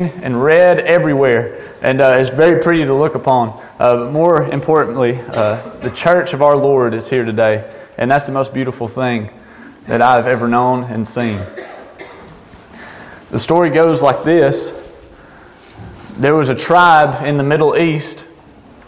and red everywhere, and uh, it's very pretty to look upon. Uh, but more importantly, uh, the church of our Lord is here today, and that's the most beautiful thing that I've ever known and seen. The story goes like this There was a tribe in the Middle East,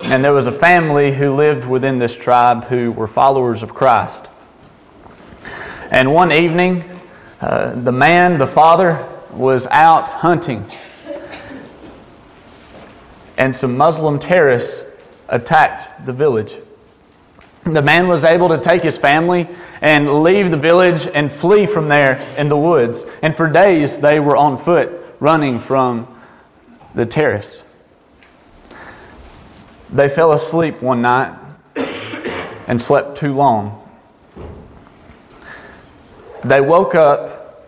and there was a family who lived within this tribe who were followers of Christ. And one evening, uh, the man, the father, was out hunting and some Muslim terrorists attacked the village. The man was able to take his family and leave the village and flee from there in the woods. And for days they were on foot running from the terrorists. They fell asleep one night and slept too long. They woke up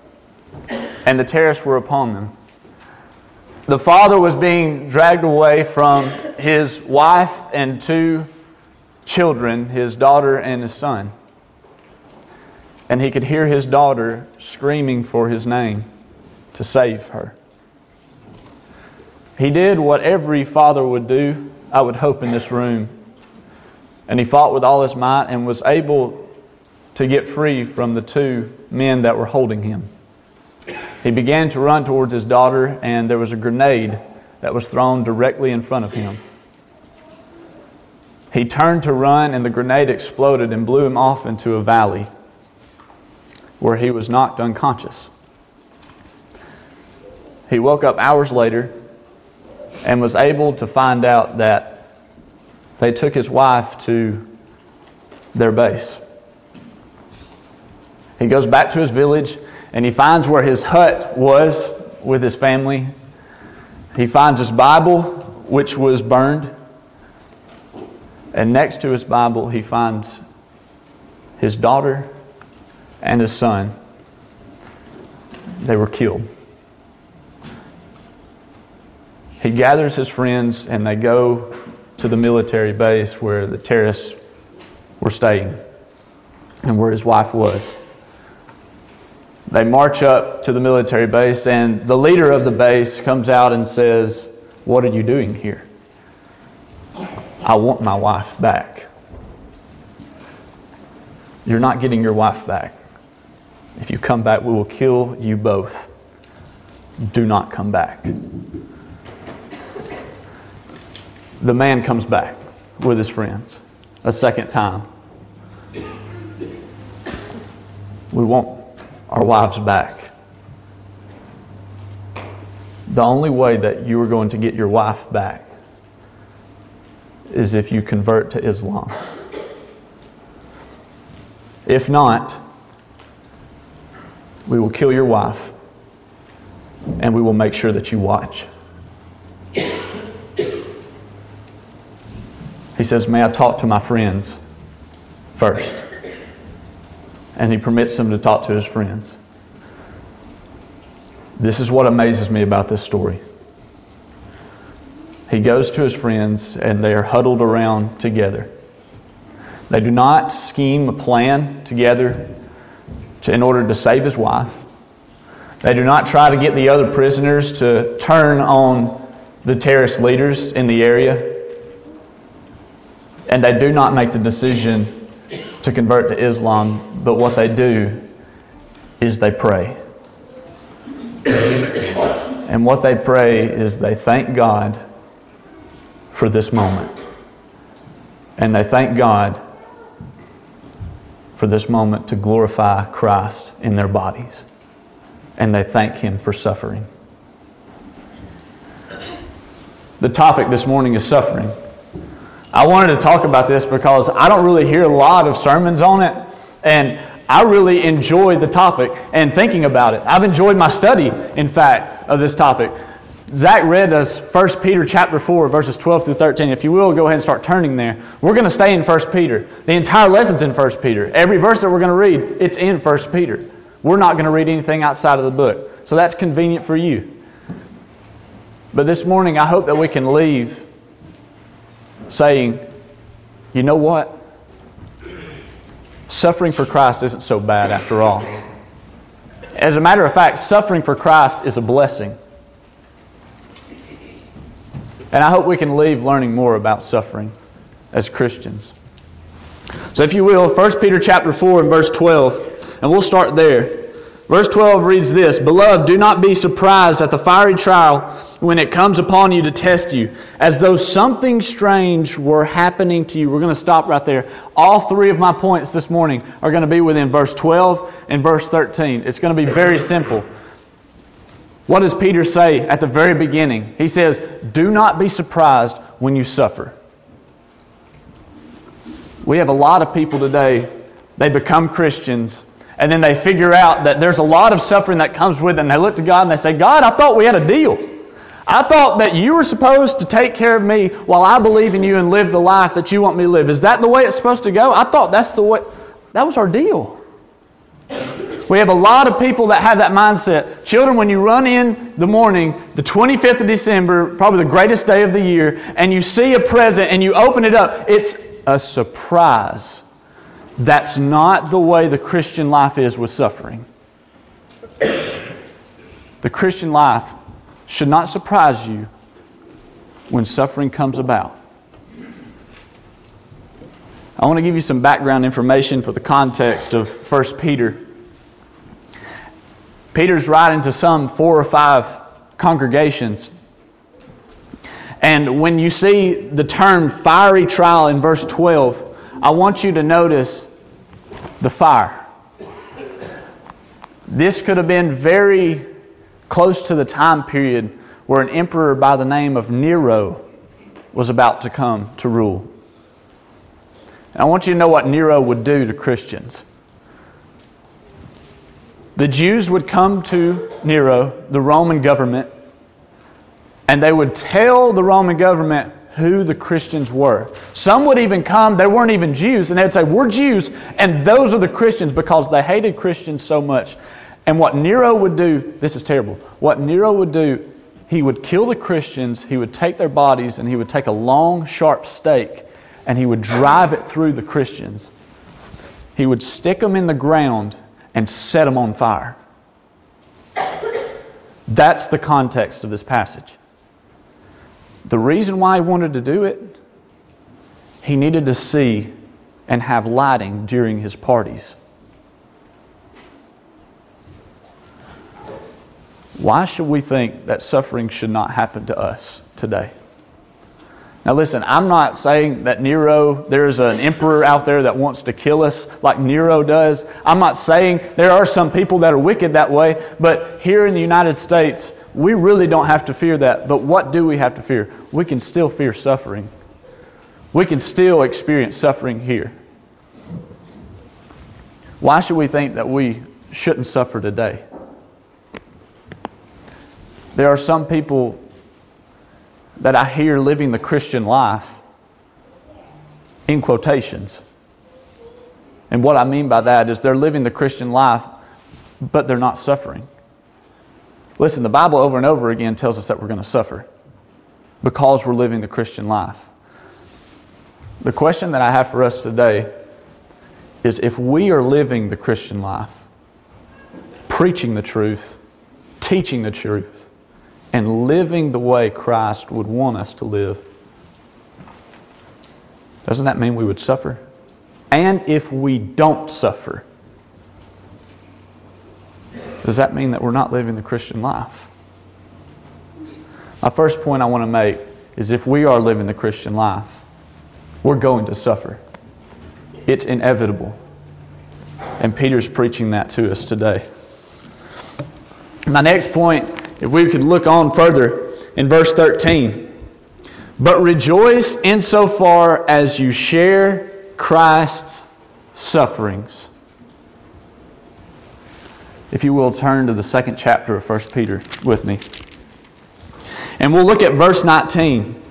and the terrorists were upon them the father was being dragged away from his wife and two children, his daughter and his son. And he could hear his daughter screaming for his name to save her. He did what every father would do, I would hope, in this room. And he fought with all his might and was able to get free from the two men that were holding him. He began to run towards his daughter, and there was a grenade that was thrown directly in front of him. He turned to run, and the grenade exploded and blew him off into a valley where he was knocked unconscious. He woke up hours later and was able to find out that they took his wife to their base. He goes back to his village and he finds where his hut was with his family. He finds his Bible, which was burned. And next to his Bible, he finds his daughter and his son. They were killed. He gathers his friends and they go to the military base where the terrorists were staying and where his wife was. They march up to the military base, and the leader of the base comes out and says, What are you doing here? I want my wife back. You're not getting your wife back. If you come back, we will kill you both. Do not come back. The man comes back with his friends a second time. We won't our wives back. The only way that you are going to get your wife back is if you convert to Islam. If not, we will kill your wife and we will make sure that you watch. He says, May I talk to my friends first? And he permits them to talk to his friends. This is what amazes me about this story. He goes to his friends, and they are huddled around together. They do not scheme a plan together to, in order to save his wife. They do not try to get the other prisoners to turn on the terrorist leaders in the area. And they do not make the decision to convert to Islam, but what they do is they pray. And what they pray is they thank God for this moment. And they thank God for this moment to glorify Christ in their bodies. And they thank Him for suffering. The topic this morning is suffering. I wanted to talk about this because I don't really hear a lot of sermons on it, and I really enjoy the topic and thinking about it. I've enjoyed my study, in fact, of this topic. Zach read us 1 Peter chapter 4, verses 12 through 13. If you will, go ahead and start turning there. We're going to stay in 1 Peter. The entire lesson's in 1 Peter. Every verse that we're going to read, it's in 1 Peter. We're not going to read anything outside of the book. So that's convenient for you. But this morning, I hope that we can leave saying, you know what? Suffering for Christ isn't so bad after all. As a matter of fact, suffering for Christ is a blessing. And I hope we can leave learning more about suffering as Christians. So if you will, 1 Peter chapter 4 and verse 12, and we'll start there. Verse 12 reads this Beloved, do not be surprised at the fiery trial when it comes upon you to test you, as though something strange were happening to you. We're going to stop right there. All three of my points this morning are going to be within verse 12 and verse 13. It's going to be very simple. What does Peter say at the very beginning? He says, Do not be surprised when you suffer. We have a lot of people today, they become Christians and then they figure out that there's a lot of suffering that comes with it, and they look to God and they say, God, I thought we had a deal. I thought that you were supposed to take care of me while I believe in you and live the life that you want me to live. Is that the way it's supposed to go? I thought that's the way. That was our deal. We have a lot of people that have that mindset. Children, when you run in the morning, the 25th of December, probably the greatest day of the year, and you see a present and you open it up, it's a surprise. That's not the way the Christian life is with suffering. The Christian life should not surprise you when suffering comes about. I want to give you some background information for the context of 1 Peter. Peter's writing to some four or five congregations. And when you see the term fiery trial in verse 12, I want you to notice the fire. This could have been very close to the time period where an emperor by the name of Nero was about to come to rule. And I want you to know what Nero would do to Christians. The Jews would come to Nero, the Roman government, and they would tell the Roman government who the Christians were. Some would even come, they weren't even Jews, and they'd say, We're Jews, and those are the Christians because they hated Christians so much. And what Nero would do, this is terrible, what Nero would do, he would kill the Christians, he would take their bodies, and he would take a long, sharp stake, and he would drive it through the Christians. He would stick them in the ground and set them on fire. That's the context of this passage. The reason why he wanted to do it, he needed to see and have lighting during his parties. Why should we think that suffering should not happen to us today? Now, listen, I'm not saying that Nero, there's an emperor out there that wants to kill us like Nero does. I'm not saying there are some people that are wicked that way, but here in the United States, we really don't have to fear that. But what do we have to fear? We can still fear suffering. We can still experience suffering here. Why should we think that we shouldn't suffer today? There are some people that I hear living the Christian life in quotations. And what I mean by that is they're living the Christian life, but they're not suffering. Listen, the Bible over and over again tells us that we're going to suffer because we're living the Christian life. The question that I have for us today is if we are living the Christian life, preaching the truth, teaching the truth, and living the way Christ would want us to live, doesn't that mean we would suffer? And if we don't suffer, does that mean that we're not living the Christian life? My first point I want to make is if we are living the Christian life, we're going to suffer. It's inevitable. And Peter's preaching that to us today. My next point, if we could look on further in verse 13. But rejoice insofar as you share Christ's sufferings if you will, turn to the second chapter of 1 Peter with me. And we'll look at verse 19.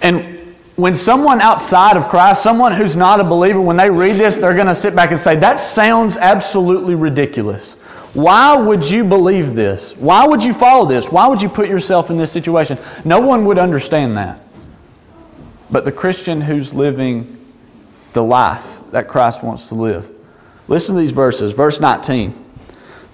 And when someone outside of Christ, someone who's not a believer, when they read this, they're going to sit back and say, That sounds absolutely ridiculous. Why would you believe this? Why would you follow this? Why would you put yourself in this situation? No one would understand that. But the Christian who's living the life that Christ wants to live Listen to these verses. Verse 19.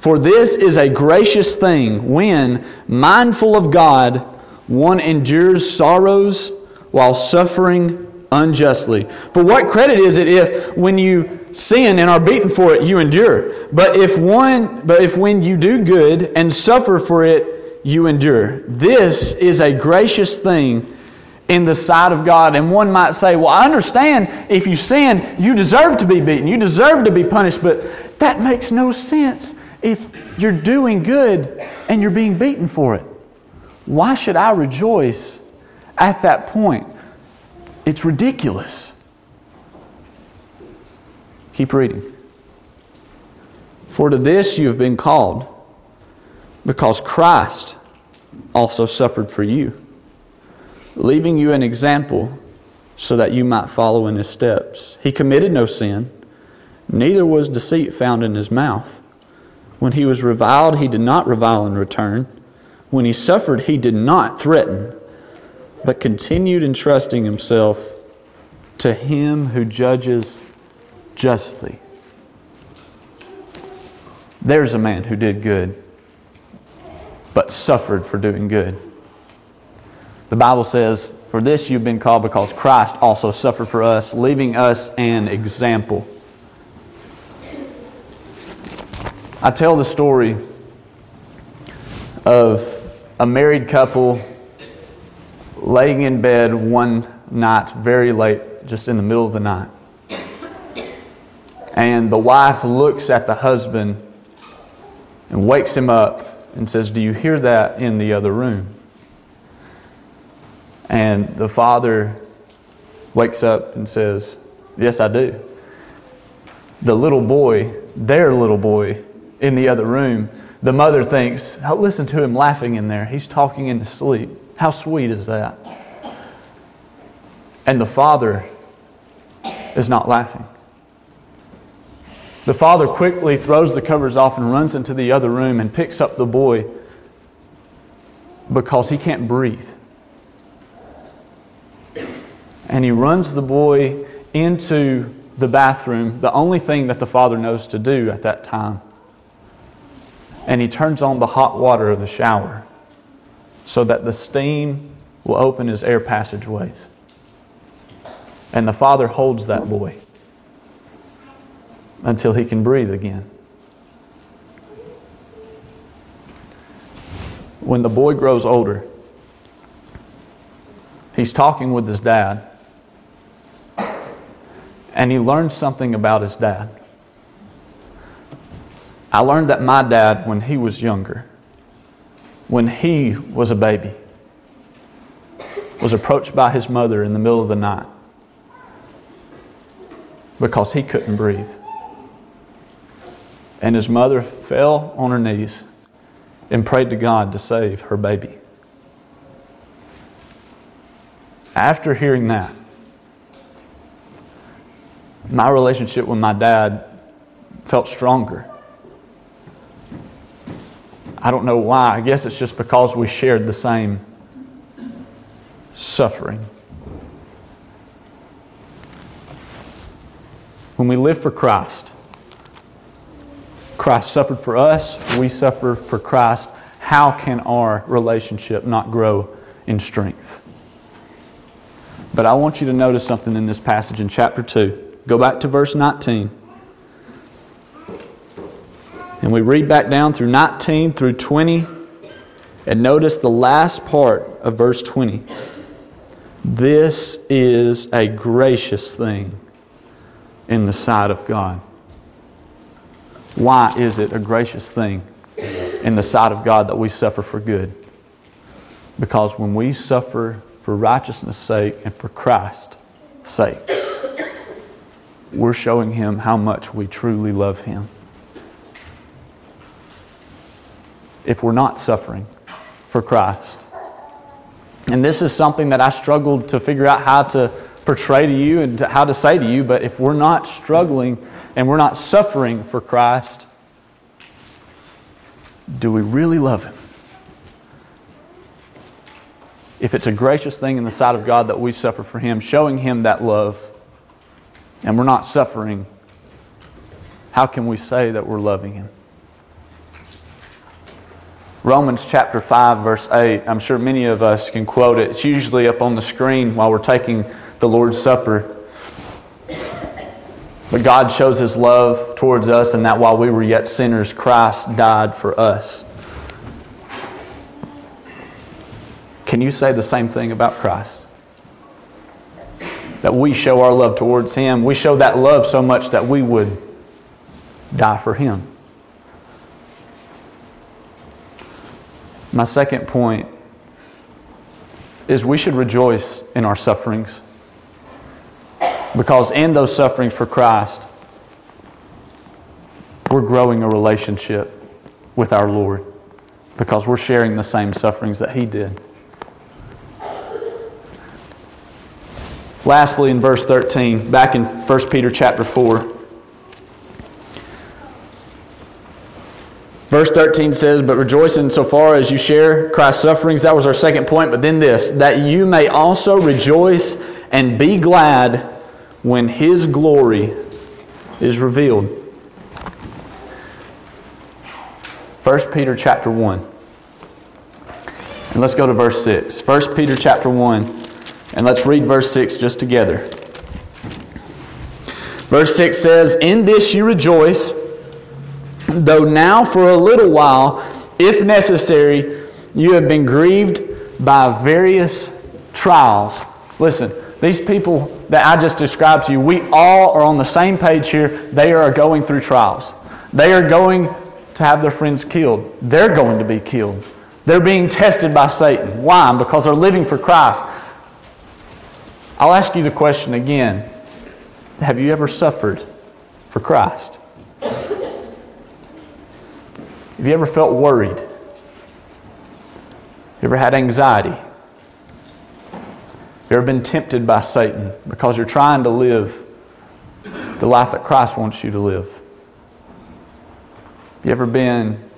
For this is a gracious thing when, mindful of God, one endures sorrows while suffering unjustly. For what credit is it if when you sin and are beaten for it you endure? But if one but if when you do good and suffer for it you endure. This is a gracious thing in the sight of God. And one might say, Well, I understand if you sin, you deserve to be beaten, you deserve to be punished, but that makes no sense if you're doing good and you're being beaten for it. Why should I rejoice at that point? It's ridiculous. Keep reading. For to this you have been called, because Christ also suffered for you, leaving you an example so that you might follow in his steps. He committed no sin, neither was deceit found in his mouth. When he was reviled, he did not revile in return. When he suffered, he did not threaten but continued entrusting himself to him who judges justly. There's a man who did good, but suffered for doing good. The Bible says, For this you've been called because Christ also suffered for us, leaving us an example. I tell the story of a married couple laying in bed one night very late, just in the middle of the night. And the wife looks at the husband and wakes him up and says, Do you hear that in the other room? And the father wakes up and says, Yes, I do. The little boy, their little boy, in the other room, the mother thinks, Listen to him laughing in there. He's talking in his sleep. How sweet is that? And the father is not laughing. The father quickly throws the covers off and runs into the other room and picks up the boy because he can't breathe. And he runs the boy into the bathroom, the only thing that the father knows to do at that time. And he turns on the hot water of the shower so that the steam will open his air passageways. And the father holds that boy until he can breathe again. When the boy grows older, he's talking with his dad, and he learns something about his dad. I learned that my dad, when he was younger, when he was a baby, was approached by his mother in the middle of the night because he couldn't breathe. And his mother fell on her knees and prayed to God to save her baby. After hearing that, my relationship with my dad felt stronger. I don't know why. I guess it's just because we shared the same suffering. When we live for Christ, Christ suffered for us, we suffer for Christ. How can our relationship not grow in strength? But I want you to notice something in this passage in chapter 2. Go back to verse 19. And we read back down through 19 through 20 and notice the last part of verse 20. This is a gracious thing in the sight of God. Why is it a gracious thing in the sight of God that we suffer for good? Because when we suffer for righteousness' sake and for Christ's sake, we're showing Him how much we truly love Him. If we're not suffering for Christ. And this is something that I struggled to figure out how to portray to you and to how to say to you, but if we're not struggling and we're not suffering for Christ, do we really love Him? If it's a gracious thing in the sight of God that we suffer for Him, showing Him that love, and we're not suffering, how can we say that we're loving Him? Romans chapter 5, verse 8. I'm sure many of us can quote it. It's usually up on the screen while we're taking the Lord's Supper. But God shows His love towards us, and that while we were yet sinners, Christ died for us. Can you say the same thing about Christ? That we show our love towards Him. We show that love so much that we would die for Him. My second point is we should rejoice in our sufferings. Because in those sufferings for Christ, we're growing a relationship with our Lord. Because we're sharing the same sufferings that He did. Lastly, in verse 13, back in 1 Peter chapter 4, Verse 13 says, But rejoice in so far as you share Christ's sufferings. That was our second point. But then this, that you may also rejoice and be glad when His glory is revealed. 1 Peter chapter 1. And let's go to verse 6. 1 Peter chapter 1. And let's read verse 6 just together. Verse 6 says, In this you rejoice, though now for a little while, if necessary, you have been grieved by various trials. Listen, these people that I just described to you, we all are on the same page here. They are going through trials. They are going to have their friends killed. They're going to be killed. They're being tested by Satan. Why? Because they're living for Christ. I'll ask you the question again Have you ever suffered for Christ? Have you ever felt worried? Have you ever had anxiety? Have you ever been tempted by Satan because you're trying to live the life that Christ wants you to live? Have you ever been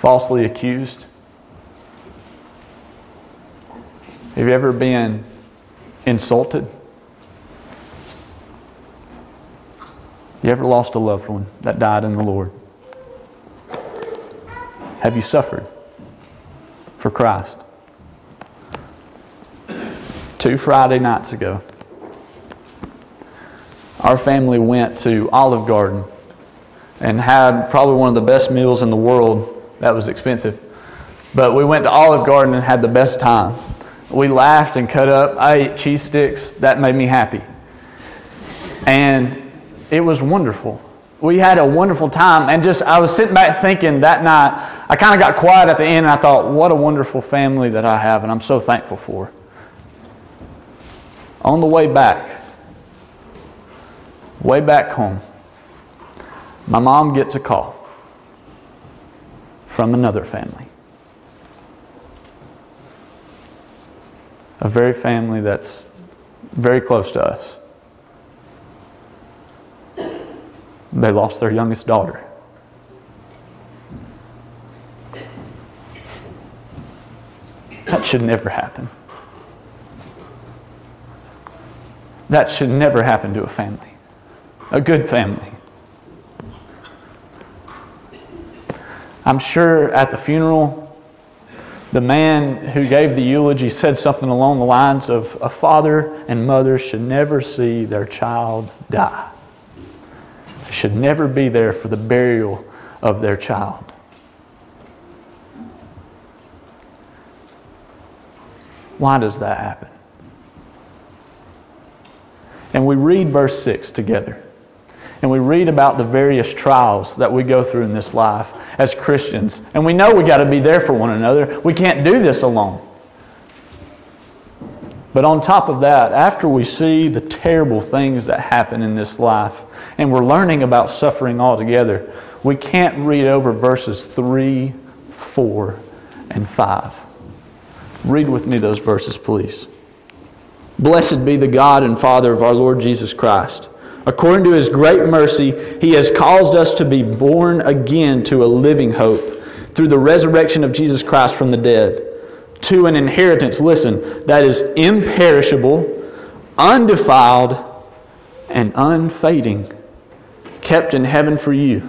falsely accused? Have you ever been insulted? You ever lost a loved one that died in the Lord? Have you suffered for Christ? Two Friday nights ago, our family went to Olive Garden and had probably one of the best meals in the world. That was expensive. But we went to Olive Garden and had the best time. We laughed and cut up. I ate cheese sticks. That made me happy. And it was wonderful. We had a wonderful time. And just, I was sitting back thinking that night, I kind of got quiet at the end and I thought, what a wonderful family that I have and I'm so thankful for. On the way back, way back home, my mom gets a call from another family. a very family that's very close to us. They lost their youngest daughter. That should never happen. That should never happen to a family, a good family. I'm sure at the funeral, the man who gave the eulogy said something along the lines of a father and mother should never see their child die. Should never be there for the burial of their child. Why does that happen? And we read verse 6 together and we read about the various trials that we go through in this life as Christians. And we know we got to be there for one another. We can't do this alone. But on top of that, after we see the terrible things that happen in this life, and we're learning about suffering altogether, we can't read over verses 3, 4, and 5. Read with me those verses, please. Blessed be the God and Father of our Lord Jesus Christ According to his great mercy, he has caused us to be born again to a living hope through the resurrection of Jesus Christ from the dead, to an inheritance, listen, that is imperishable, undefiled, and unfading, kept in heaven for you,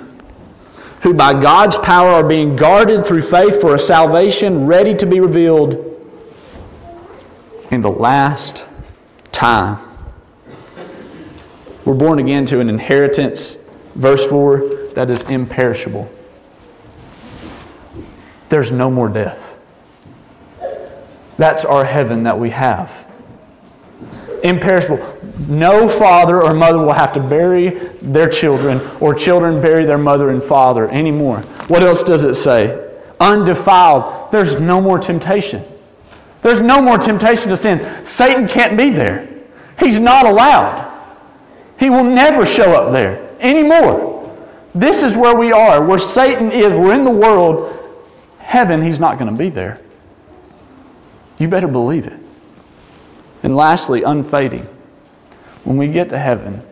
who by God's power are being guarded through faith for a salvation ready to be revealed in the last time. We're born again to an inheritance, verse 4, that is imperishable. There's no more death. That's our heaven that we have. Imperishable. No father or mother will have to bury their children or children bury their mother and father anymore. What else does it say? Undefiled. There's no more temptation. There's no more temptation to sin. Satan can't be there. He's not allowed. He will never show up there anymore. This is where we are, where Satan is. We're in the world. Heaven, he's not going to be there. You better believe it. And lastly, unfading. When we get to heaven,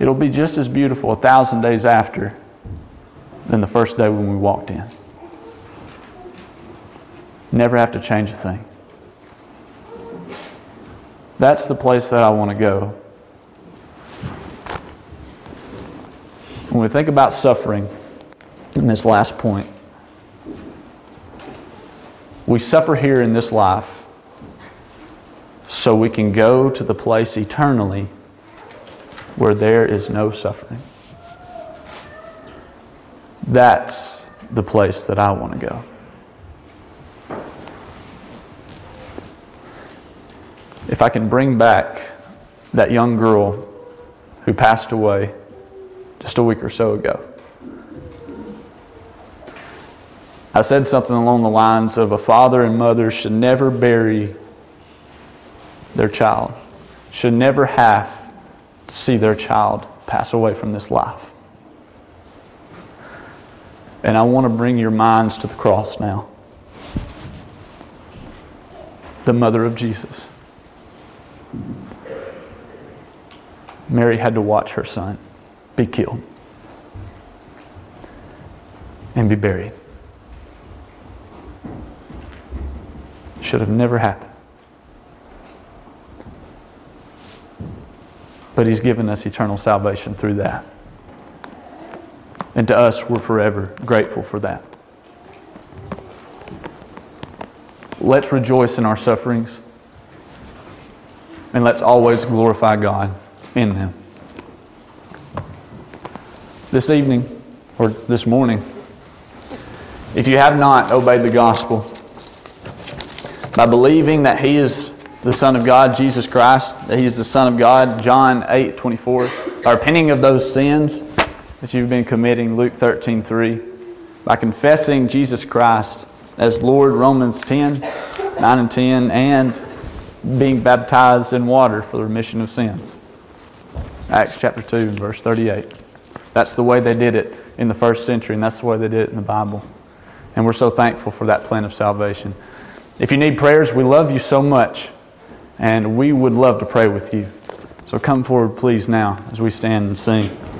it'll be just as beautiful a thousand days after than the first day when we walked in. Never have to change a thing. That's the place that I want to go. When we think about suffering, in this last point, we suffer here in this life so we can go to the place eternally where there is no suffering. That's the place that I want to go. If I can bring back that young girl who passed away just a week or so ago. I said something along the lines of a father and mother should never bury their child, should never have to see their child pass away from this life. And I want to bring your minds to the cross now. The mother of Jesus. Mary had to watch her son be killed and be buried. Should have never happened. But He's given us eternal salvation through that. And to us, we're forever grateful for that. Let's rejoice in our sufferings. And let's always glorify God in them. This evening, or this morning, if you have not obeyed the gospel, by believing that He is the Son of God, Jesus Christ, that He is the Son of God, John 8 24, by repenting of those sins that you've been committing, Luke 13 3, by confessing Jesus Christ as Lord, Romans 10 9 and 10, and being baptized in water for the remission of sins. Acts chapter 2, verse 38. That's the way they did it in the first century, and that's the way they did it in the Bible. And we're so thankful for that plan of salvation. If you need prayers, we love you so much, and we would love to pray with you. So come forward, please, now, as we stand and sing.